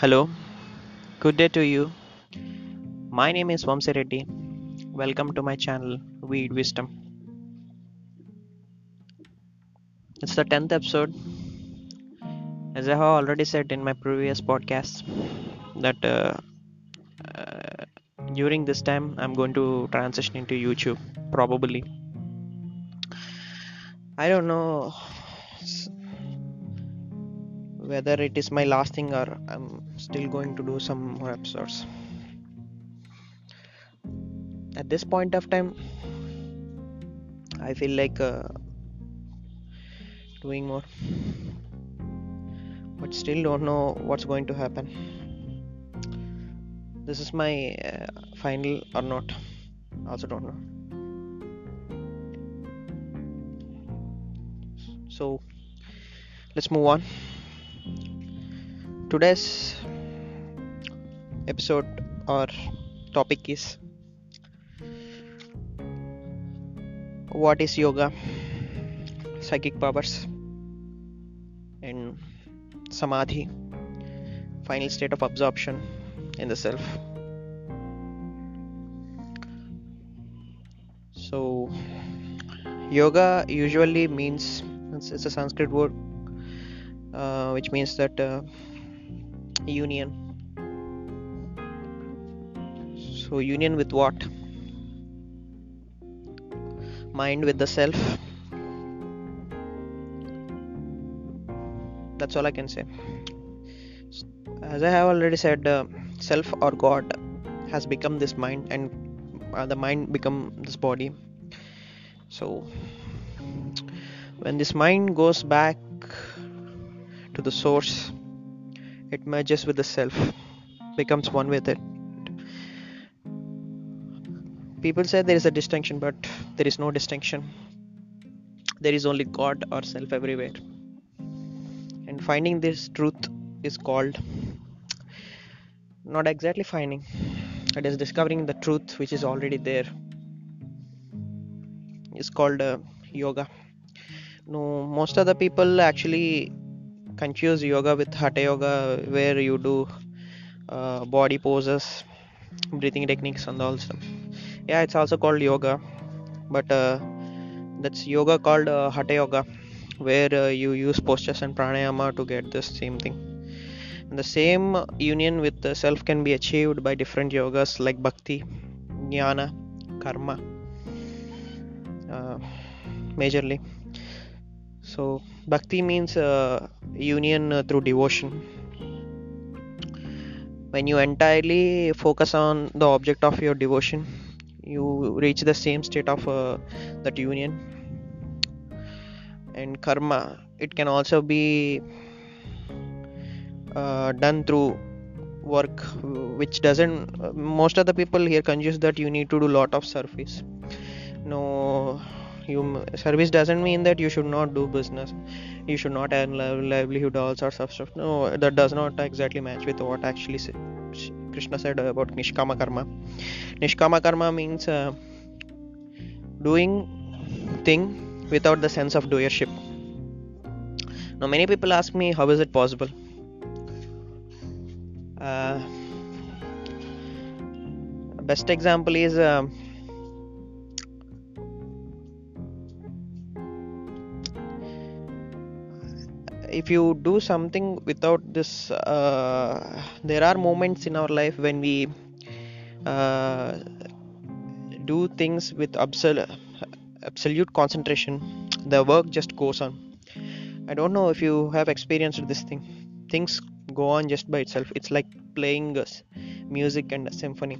Hello, good day to you. My name is Vamsi Reddy. Welcome to my channel, Weed Wisdom. It's the 10th episode. As I have already said in my previous podcast, that uh, uh, during this time I'm going to transition into YouTube, probably. I don't know whether it is my last thing or I'm still going to do some more episodes. At this point of time, I feel like uh, doing more, but still don't know what's going to happen. This is my uh, final or not. Also don't know. So let's move on. Today's episode or topic is what is yoga, psychic powers, and samadhi, final state of absorption in the self. So, yoga usually means it's, a Sanskrit word uh, which means that uh, union. So, union with what? Mind with the self. That's all I can say. As I have already said, uh, self or God has become this mind, and uh, the mind become this body. So, when this mind goes back to the source, it merges with the self, becomes one with it. People say there is a distinction, but there is no distinction. There is only God or self everywhere. And finding this truth is called not exactly finding, it is discovering the truth which is already there. It's called uh, yoga. No, most of the people actually confuse yoga with hatha yoga, where you do uh, body poses, breathing techniques, and all stuff. Yeah, it's also called yoga, but uh, that's yoga called uh, hatha yoga, where uh, you use postures and pranayama to get this same thing. And the same union with the self can be achieved by different yogas like bhakti, jnana, karma, uh, majorly. So, bhakti means uh, union uh, through devotion. When you entirely focus on the object of your devotion, you reach the same state of uh, that union. And karma, it can also be uh, done through work, which doesn't. most of the people here confuse that you need to do lot of service. No, you service doesn't mean that you should not do business. You should not earn liv- livelihood all sorts of stuff. No that does not exactly match with what actually krishna said about nishkama karma. Nishkama karma means uh, doing thing without the sense of doership. Now many people ask me how is it possible? Uh, best example is um if you do something without this uh, there are moments in our life when we uh, do things with absolute concentration. The work just goes on. I don't know if you have experienced this thing. Things go on just by itself. It's like playing music and a symphony.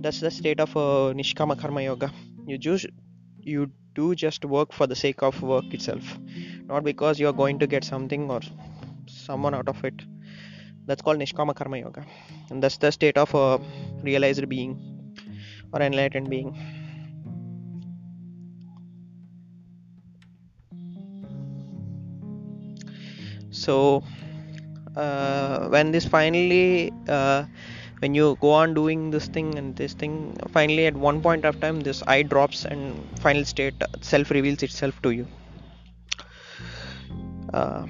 That's the state of uh, nishkama karma yoga. You just you do just work for the sake of work itself not because you are going to get something or someone out of it. That's called nishkama karma yoga. And that's the state of a realized being or enlightened being. So uh, when this finally uh, when you go on doing this thing and this thing finally at one point of time this I drops and final state self reveals itself to you uh,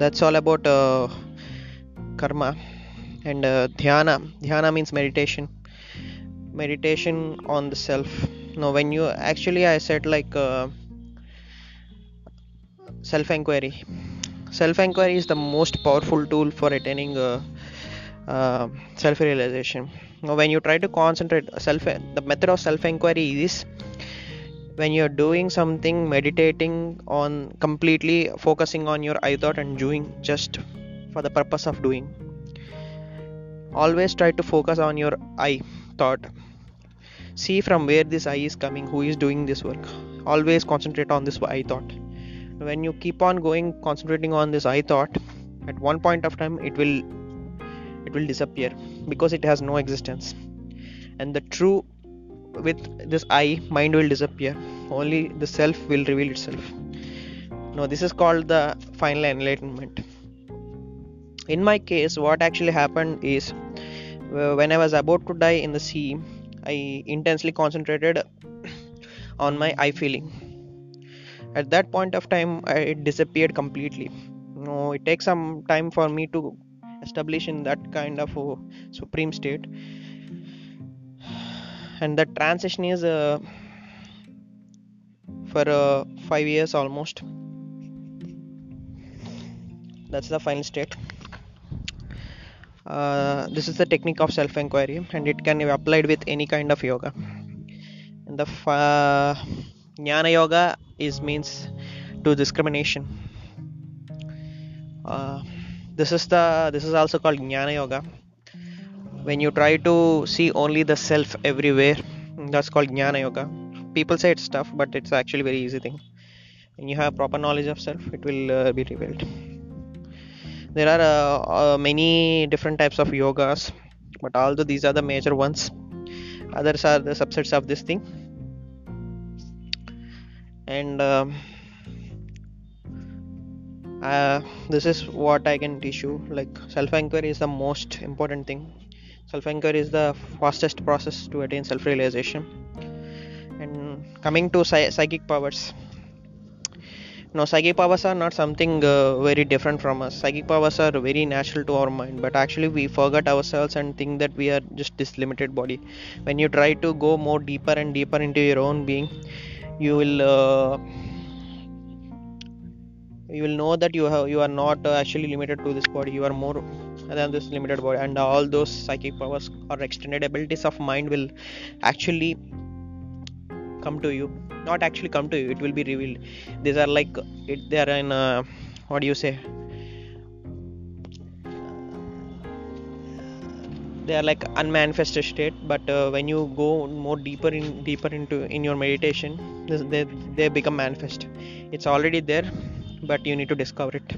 that's all about uh, karma and uh, dhyana. Dhyana means meditation. Meditation on the self. Now when you actually i said like uh, self inquiry self inquiry is the most powerful tool for attaining uh, self realization now when you try to concentrate self the method of self inquiry is when you're doing something meditating on completely focusing on your i thought and doing just for the purpose of doing. Always try to focus on your i thought. See from where this i is coming who is doing this work. Always concentrate on this i thought. When you keep on going concentrating on this i thought at one point of time it will it will disappear because it has no existence. And the true with this i mind will disappear. Only the self will reveal itself. No this is called the final enlightenment. In my case what actually happened is uh, when i was about to die in the sea i intensely concentrated on my i feeling. At that point of time it disappeared completely. No it takes some time for me to establish in that kind of a supreme state and the transition is uh, for uh, 5 years almost. That's the final state. Uh, this is the technique of self inquiry and it can be applied with any kind of yoga. And the uh, jnana yoga is means to discrimination. Uh, this is the this is also called jnana yoga when you try to see only the self everywhere that's called jnana yoga. People say it's tough but it's actually very easy thing. When you have proper knowledge of self it will uh, be revealed. There are uh, uh, many different types of yogas but although these are the major ones others are the subsets of this thing. And um, uh, this is what i can teach you. Like self inquiry is the most important thing self inquiry is the fastest process to attain self realization and coming to psychic powers. Now psychic powers are not something uh, very different from us. Psychic powers are very natural to our mind but actually we forget ourselves and think that we are just this limited body. When you try to go more deeper and deeper into your own being you will uh, you will know that you have you are not uh, actually limited to this body. You are more than this limited body and all those psychic powers or extended abilities of mind will actually come to you. Not actually come to you it will be revealed. These are like it they are in uh, what do you say? They are like unmanifested state but uh, when you go more deeper in deeper into in your meditation this, they, they become manifest. It's already there but you need to discover it.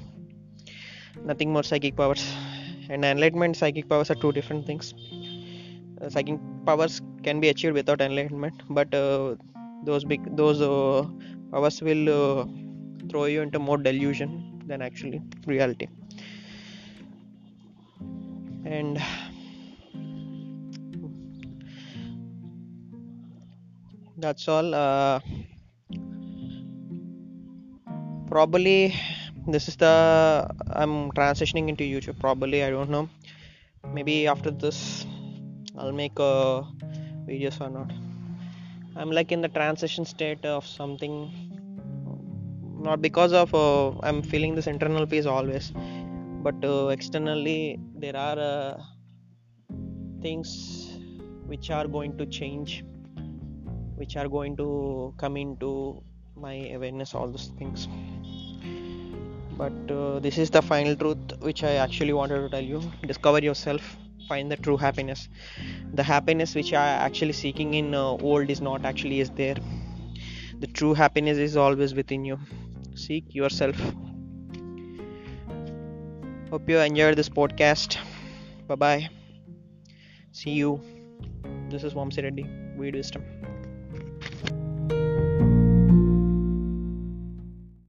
Nothing more psychic powers and enlightenment psychic powers are two different things. Uh, psychic powers can be achieved without enlightenment but uh, those big those uh, powers will uh, throw you into more delusion than actually reality. And that's all. Uh, probably this is the i'm transitioning into youtube probably i don't know. Maybe after this i'll make a videos or not. I'm like in the transition state of something not because of uh, i'm feeling this internal peace always but uh, externally there are uh, things which are going to change which are going to come into my awareness all those things but uh, this is the final truth which i actually wanted to tell you. Discover yourself. Find the true happiness. The happiness which i actually seeking in uh, world is not actually is there. The true happiness is always within you. Seek yourself. Hope you enjoyed this podcast. Bye bye see you. This is Vamsi Reddy. Weed Wisdom